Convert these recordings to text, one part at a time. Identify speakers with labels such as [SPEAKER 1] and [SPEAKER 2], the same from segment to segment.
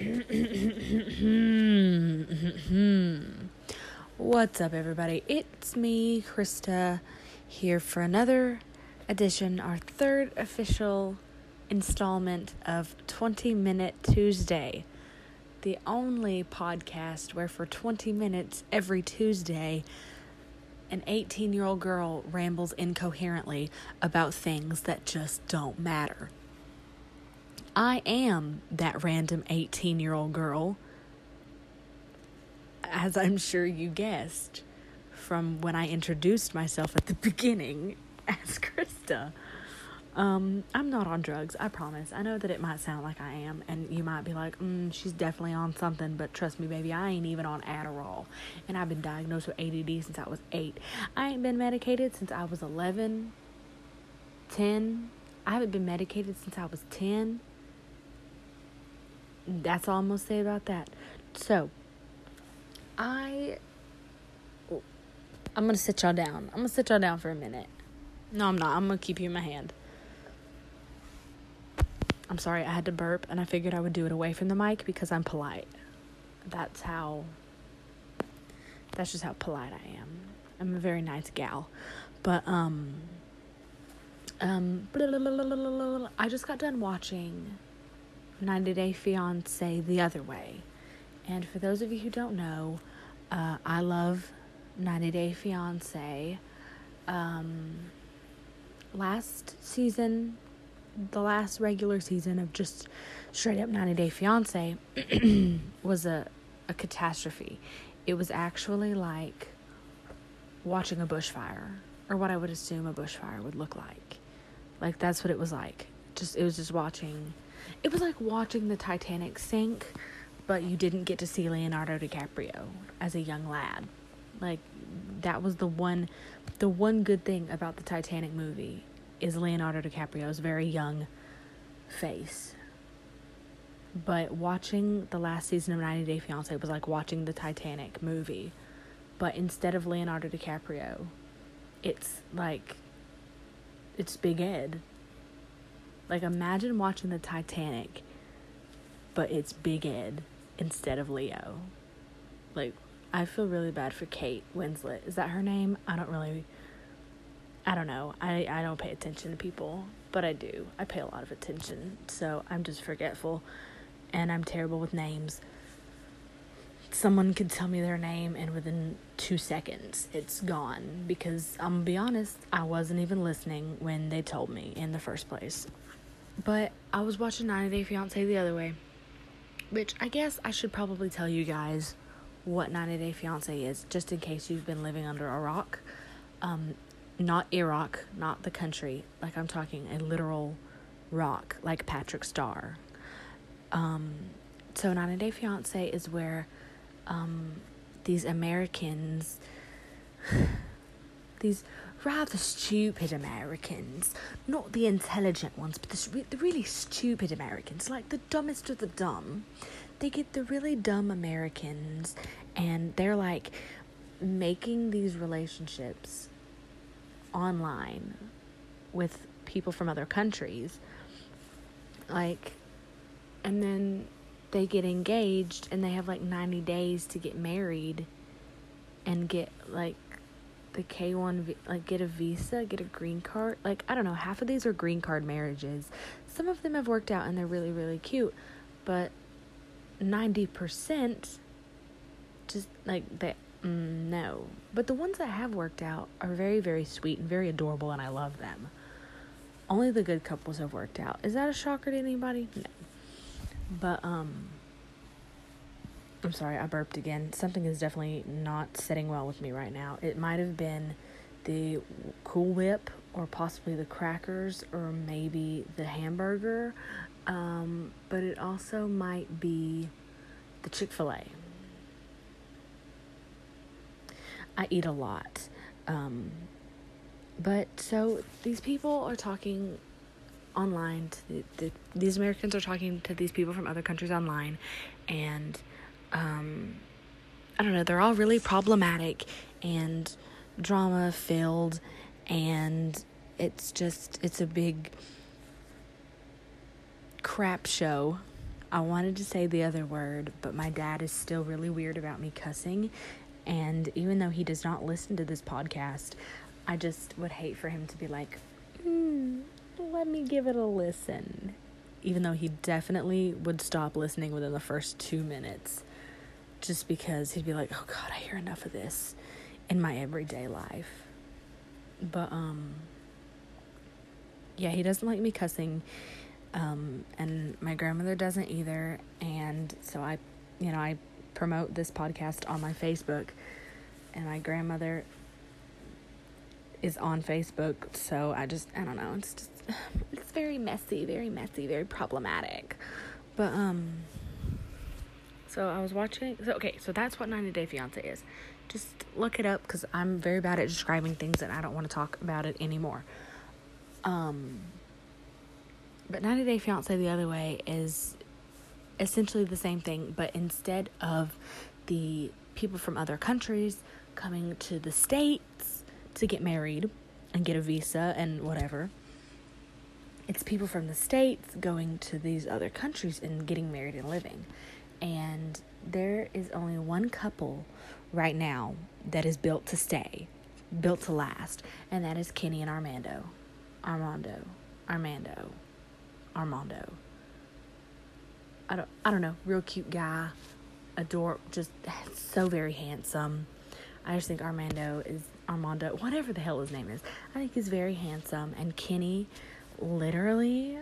[SPEAKER 1] What's up, everybody? It's me, Krista, here for another edition, our third official installment of 20 Minute Tuesday, the only podcast where for 20 minutes every Tuesday, an 18 year old girl rambles incoherently about things that just don't matter. I am that random 18 year old girl, as I'm sure you guessed from when I introduced myself at the beginning as Krista. Um, I'm not on drugs, I promise. I know that it might sound like I am, and you might be like, mm, she's definitely on something, but trust me, baby, I ain't even on Adderall. And I've been diagnosed with ADD since I was 8. I ain't been medicated since I was 11, 10. I haven't been medicated since I was 10 that's all I'm gonna say about that. So, I, I'm gonna sit y'all down. I'm gonna sit y'all down for a minute. No, I'm not. I'm gonna keep you in my hand. I'm sorry, I had to burp, and I figured I would do it away from the mic because I'm polite. That's how. That's just how polite I am. I'm a very nice gal, but um. Um, I just got done watching 90 Day Fiance the other way. And for those of you who don't know, uh, I love 90 Day Fiance. Um, last season, the last regular season of just straight up 90 Day Fiance was a, a catastrophe. It was actually like watching a bushfire, or what I would assume a bushfire would look like. Like, that's what it was like. Just, it was just watching it was like watching the Titanic sink, but you didn't get to see Leonardo DiCaprio as a young lad. Like that was the one the one good thing about the Titanic movie is Leonardo DiCaprio's very young face. But watching the last season of 90 Day Fiance was like watching the Titanic movie. But instead of Leonardo DiCaprio, it's like it's Big Ed. Like imagine watching the Titanic, but it's Big Ed instead of Leo. Like I feel really bad for Kate Winslet. Is that her name? I don't really I don't know. I I don't pay attention to people, but I do. I pay a lot of attention. So I'm just forgetful and I'm terrible with names. Someone could tell me their name and within 2 seconds it's gone because I'm gonna be honest, I wasn't even listening when they told me in the first place. But I was watching 90 Day Fiance the other way, which I guess I should probably tell you guys what 90 Day Fiance is, just in case you've been living under a rock. Um, not Iraq, not the country. Like I'm talking a literal rock, like Patrick Star. Um, so 90 Day Fiance is where um, these Americans, these rather stupid Americans, not the intelligent ones, but the, the really stupid Americans, like the dumbest of the dumb. They get the really dumb Americans, and they're like making these relationships online with people from other countries. Like, and then they get engaged and they have like 90 days to get married and get like the K1 like get a visa, get a green card. Like I don't know, half of these are green card marriages. Some of them have worked out and they're really really cute, but 90% just like they mm, no. But the ones that have worked out are very very sweet and very adorable and I love them. Only the good couples have worked out. Is that a shocker to anybody? No. But um I'm sorry, I burped again. Something is definitely not sitting well with me right now. It might have been the Cool Whip, or possibly the crackers, or maybe the hamburger. Um, but it also might be the Chick fil A. I eat a lot. Um, but so these people are talking online the, the, these Americans are talking to these people from other countries online and um, I don't know, they're all really problematic and drama filled, and it's just, it's a big crap show I wanted to say the other word, but my dad is still really weird about me cussing. And even though he does not listen to this podcast, I just would hate for him to be like, mm, let me give it a listen. Even though he definitely would stop listening within the first two minutes, just because he'd be like, oh God, I hear enough of this in my everyday life. But, um, yeah, he doesn't like me cussing. Um, and my grandmother doesn't either. And so I, you know, I promote this podcast on my Facebook, and my grandmother is on Facebook. So I just, I don't know, it's just, it's very messy, very messy, very problematic. But, um, so I was watching, so okay, so that's what 90 Day Fiance is. Just look it up because I'm very bad at describing things and I don't want to talk about it anymore. Um, but 90 Day Fiance the other way is essentially the same thing, but instead of the people from other countries coming to the States to get married and get a visa and whatever, it's people from the States going to these other countries and getting married and living. And there is only one couple right now that is built to stay, built to last, and that is Kenny and Armando. Armando. Armando. Armando. I don't I don't know, real cute guy. Adore just so very handsome. I just think Armando is Armando, whatever the hell his name is. I think he's very handsome and Kenny literally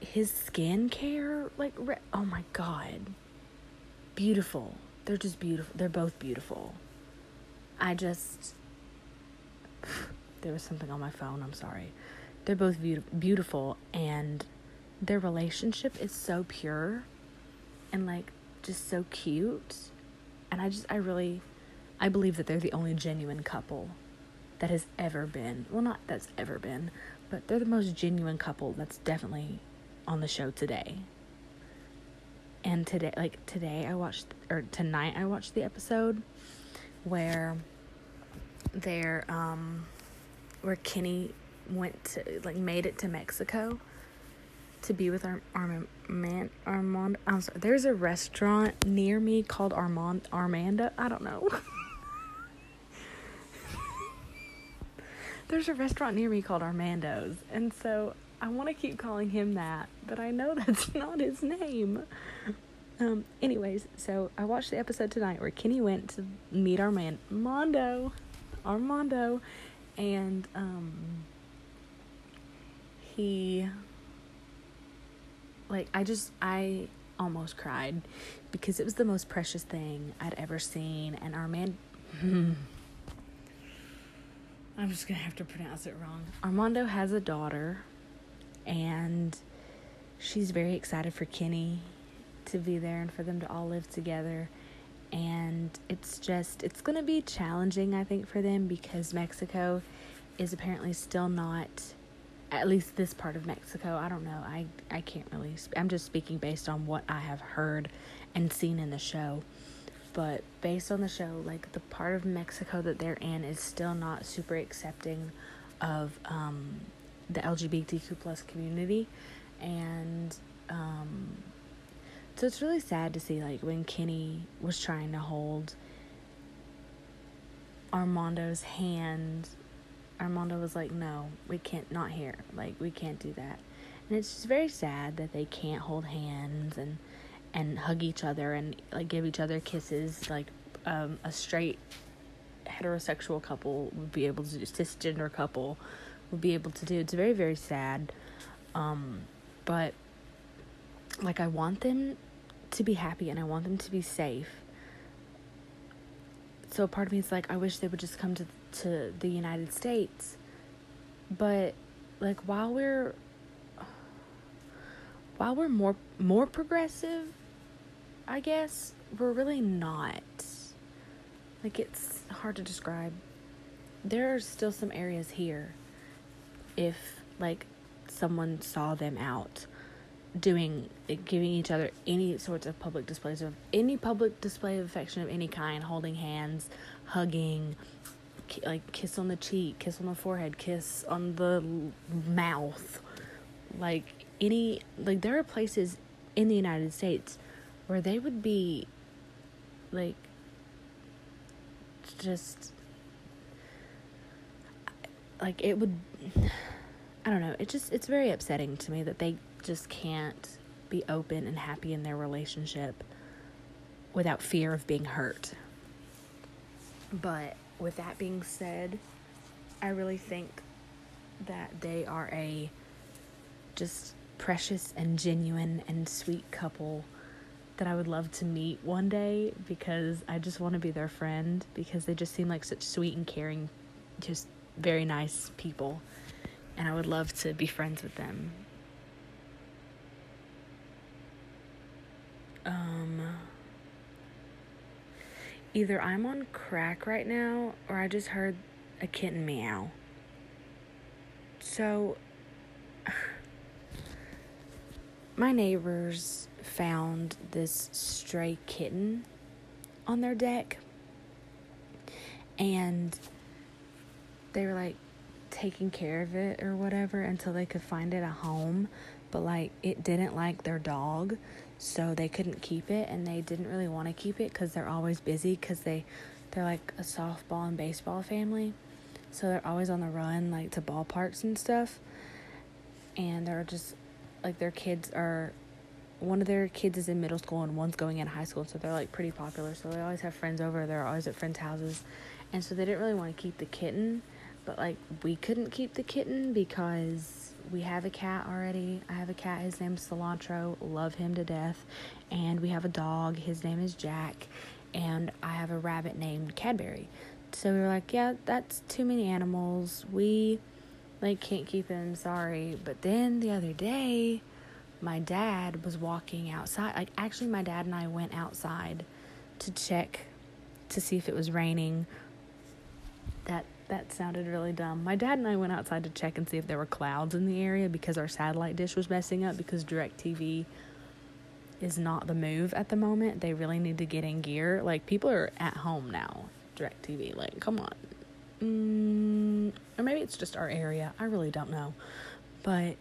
[SPEAKER 1] his skin care like oh my god. Beautiful. They're just beautiful. They're both beautiful. I just there was something on my phone. I'm sorry. They're both be- beautiful and their relationship is so pure and like just so cute. And I just I really I believe that they're the only genuine couple that has ever been. Well, not that's ever been, but they're the most genuine couple that's definitely on the show today. And today like today I watched or tonight I watched the episode where they're um where Kenny went to like made it to Mexico to be with our Armand Armand I'm sorry there's a restaurant near me called Armand Armanda I don't know there's a restaurant near me called Armando's and so I want to keep calling him that but I know that's not his name. Um anyways so I watched the episode tonight where Kenny went to meet our man Armando. Armando. And um he like I just I almost cried because it was the most precious thing I'd ever seen. And Armand I'm just gonna have to pronounce it wrong. Armando has a daughter and she's very excited for Kenny to be there and for them to all live together and it's just it's going to be challenging I think for them because Mexico is apparently still not at least this part of Mexico. I don't know. I I can't really. I'm just speaking based on what I have heard and seen in the show. But based on the show, like the part of Mexico that they're in is still not super accepting of um, the LGBTQ plus community, and um, so it's really sad to see like when Kenny was trying to hold Armando's hand Armando was like, "No, we can't. Not here. Like we can't do that." And it's just very sad that they can't hold hands and and hug each other and like give each other kisses like um, a straight heterosexual couple would be able to do. Cisgender couple would be able to do. It's very very sad, um, but like I want them to be happy and I want them to be safe. So part of me is like, I wish they would just come to to the United States. But like while we're while we're more more progressive, I guess, we're really not. Like it's hard to describe. There are still some areas here if like someone saw them out doing giving each other any sorts of public displays of any public display of affection of any kind holding hands hugging like kiss on the cheek, kiss on the forehead, kiss on the mouth. Like any like there are places in the United States where they would be like just like it would I don't know, it just it's very upsetting to me that they just can't be open and happy in their relationship without fear of being hurt. But with that being said, I really think that they are a just precious and genuine and sweet couple that I would love to meet one day because I just want to be their friend because they just seem like such sweet and caring, just very nice people. And I would love to be friends with them. Um, either I'm on crack right now or I just heard a kitten meow. So, my neighbors found this stray kitten on their deck, and they were like taking care of it or whatever until they could find it a home. But like, it didn't like their dog, so they couldn't keep it, and they didn't really want to keep it because they're always busy because they they're like a softball and baseball family so they're always on the run like to ballparks and stuff and they're just like their kids are one of their kids is in middle school and one's going in high school so they're like pretty popular so they always have friends over they're always at friends houses and so they didn't really want to keep the kitten but like we couldn't keep the kitten because we have a cat already i have a cat his name's cilantro love him to death and we have a dog his name is jack and i have a rabbit named cadbury so we were like, yeah, that's too many animals. We like can't keep him, sorry. But then the other day, my dad was walking outside. Like actually my dad and I went outside to check to see if it was raining. That that sounded really dumb. My dad and I went outside to check and see if there were clouds in the area because our satellite dish was messing up because DirecTV is not the move at the moment. They really need to get in gear. Like people are at home now DirecTV. Like, come on. Mm, or maybe it's just our area. I really don't know. But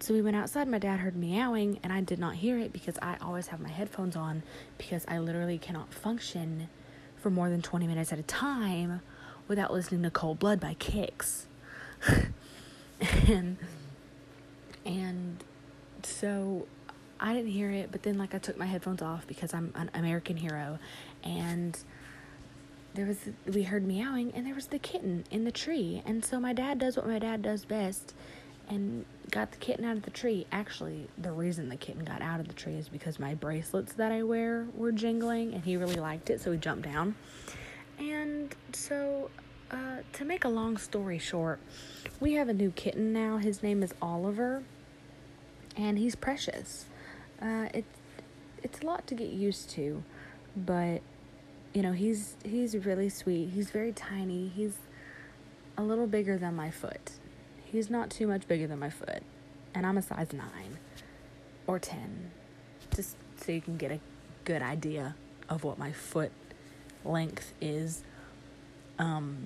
[SPEAKER 1] so we went outside. My dad heard meowing, and I did not hear it because I always have my headphones on because I literally cannot function for more than 20 minutes at a time without listening to Cold Blood by Kix. and and so I didn't hear it, but then like I took my headphones off because I'm an American hero. And there was we heard meowing and there was the kitten in the tree. And so my dad does what my dad does best and got the kitten out of the tree. Actually the reason the kitten got out of the tree is because my bracelets that i wear were jingling and he really liked it so he jumped down and so uh, to make a long story short we have a new kitten now his name is oliver and he's precious uh, it's it's a lot to get used to but you know, he's he's really sweet. He's very tiny. He's a little bigger than my foot. He's not too much bigger than my foot. And I'm a size 9 or 10. Just so you can get a good idea of what my foot length is. Um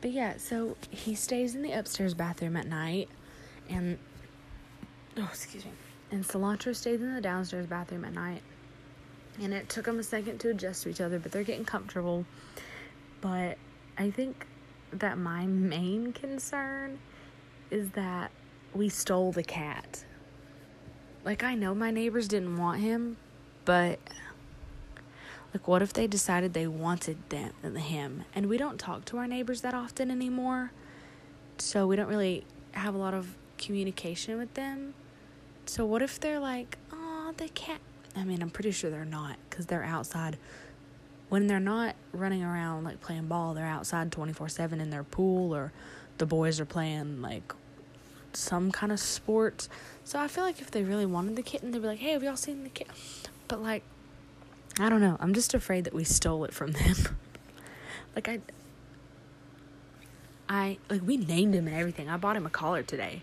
[SPEAKER 1] but yeah, so he stays in the upstairs bathroom at night and oh, excuse me. And Cilantro stays in the downstairs bathroom at night and it took them a second to adjust to each other, but they're getting comfortable. But I think that my main concern is that we stole the cat. Like, I know my neighbors didn't want him, but like, what if they decided they wanted them him? And we don't talk to our neighbors that often anymore, so we don't really have a lot of communication with them. So, what if they're like, oh, the cat I mean, I'm pretty sure they're not because they're outside. When they're not running around like playing ball, they're outside 24 7 in their pool or the boys are playing like some kind of sport. So I feel like if they really wanted the kitten, they'd be like, hey, have y'all seen the kitten? But like, I don't know. I'm just afraid that we stole it from them. like, I. I like we named him and everything. I bought him a collar today.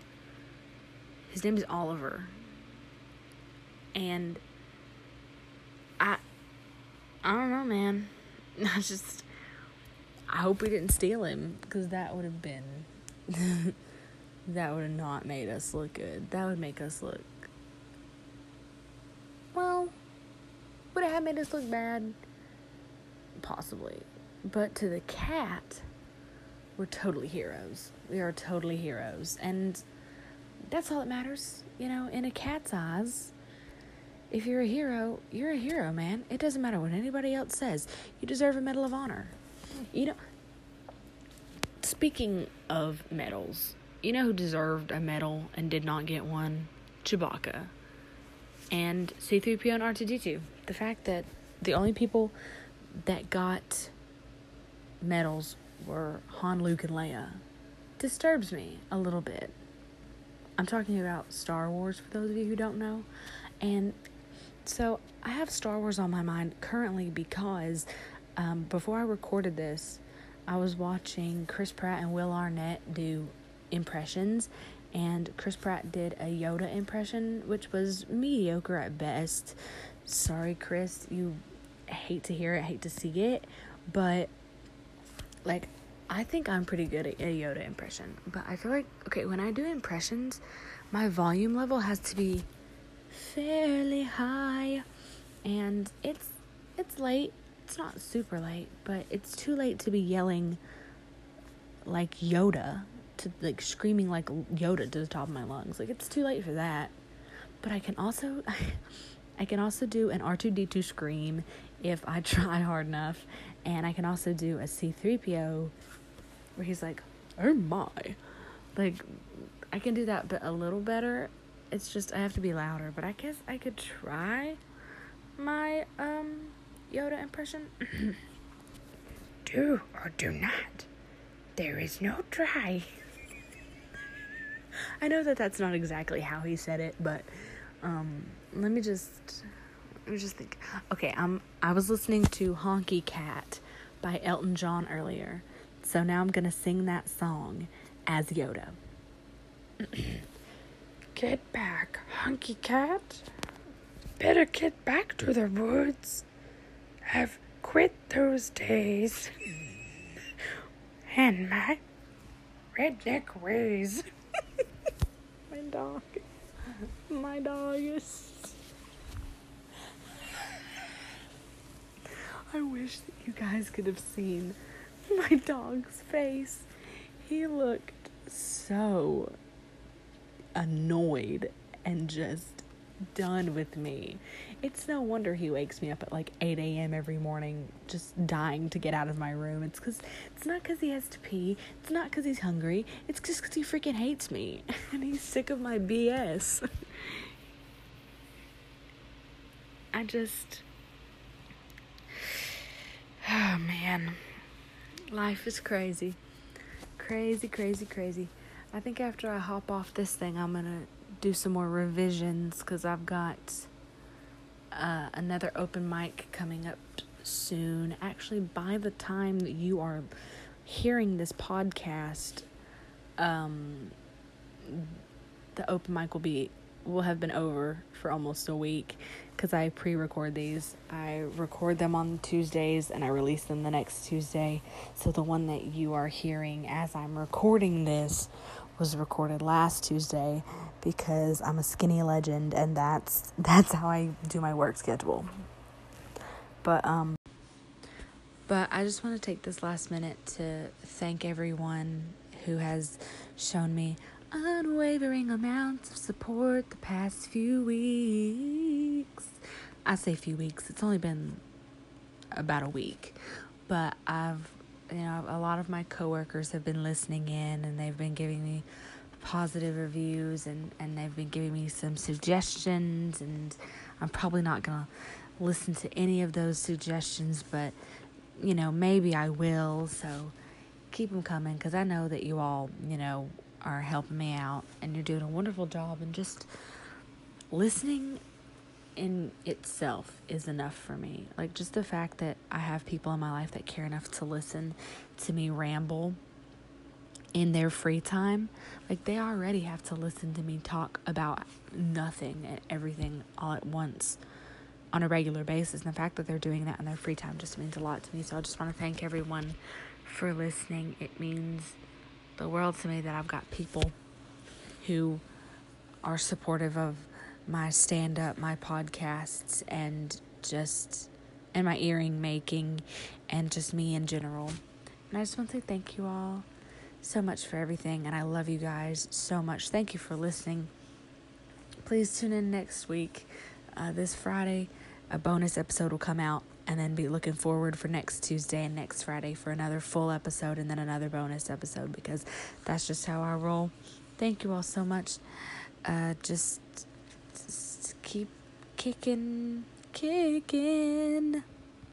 [SPEAKER 1] His name is Oliver. And I I don't know, man. I just I hope we didn't steal him because that would have been that would have not made us look good. That would make us look that made us look bad? Possibly. But to the cat, we're totally heroes. We are totally heroes. And that's all that matters. You know, in a cat's eyes, if you're a hero, you're a hero, man. It doesn't matter what anybody else says. You deserve a Medal of Honor. You know, speaking of medals, you know who deserved a medal and did not get one? Chewbacca. And C3PO and R2D2. The fact that the only people that got medals were Han, Luke, and Leia disturbs me a little bit. I'm talking about Star Wars for those of you who don't know. And so I have Star Wars on my mind currently because um, before I recorded this, I was watching Chris Pratt and Will Arnett do impressions, and Chris Pratt did a Yoda impression, which was mediocre at best. Sorry, Chris, you hate to hear it, hate to see it, but like I think I'm pretty good at a Yoda impression, but I feel like okay, when I do impressions, my volume level has to be fairly high and it's it's late. It's not super late, but it's too late to be yelling like Yoda to like screaming like Yoda to the top of my lungs. Like it's too late for that. But I can also I can also do an R2D2 scream if I try hard enough and I can also do a C3PO where he's like, "Oh my." Like I can do that but a little better. It's just I have to be louder, but I guess I could try my um Yoda impression. do or do not. There is no try. I know that that's not exactly how he said it, but um let me just let me just think. Okay, um I was listening to Honky Cat by Elton John earlier. So now I'm going to sing that song as Yoda.
[SPEAKER 2] get back, Honky Cat. Better get back to the woods. I've quit those days. and my redneck ways.
[SPEAKER 1] Dog. My dog is. I wish that you guys could have seen my dog's face. He looked so annoyed and just done with me. It's no wonder he wakes me up at like 8 a.m. every morning, just dying to get out of my room. It's because it's not because he has to pee. It's not because he's hungry. It's just because he freaking hates me and he's sick of my BS. I just. Oh man. Life is crazy. Crazy, crazy, crazy. I think after I hop off this thing, I'm gonna do some more revisions because I've got uh, another open mic coming up soon. Actually, by the time that you are hearing this podcast, um, the open mic will be will have been over for almost a week because I pre record these. I record them on Tuesdays and I release them the next Tuesday. So the one that you are hearing as I'm recording this was recorded last Tuesday because I'm a skinny legend and that's that's how I do my work schedule. But um but I just want to take this last minute to thank everyone who has shown me unwavering amounts of support the past few weeks. I say few weeks, it's only been about a week, but I've, you know, a lot of my coworkers have been listening in and they've been giving me positive reviews and, and they've been giving me some suggestions and I'm probably not to listen to any of those suggestions, but you know, maybe I will. So keep them coming because I know that you all, you know, are helping me out and you're doing a wonderful job and just listening in itself is enough for me. Like just the fact that I have people in my life that care enough to listen to me ramble in their free time, like they already have to listen to me talk about nothing and everything all at once on a regular basis. And the fact that they're doing that in their free time just means a lot to me. So I just want to thank everyone for listening. It means the world to me that I've got people who are supportive of my stand up, my podcasts, and just and my earring making, and just me in general. And I just want to say thank you all so much for everything, and I love you guys so much. Thank you for listening. Please tune in next week. Uh, this Friday, a bonus episode will come out, and then be looking forward for next Tuesday and next Friday for another full episode and then another bonus episode because that's just how I roll. Thank you all so much. Uh, just, kicking, kicking.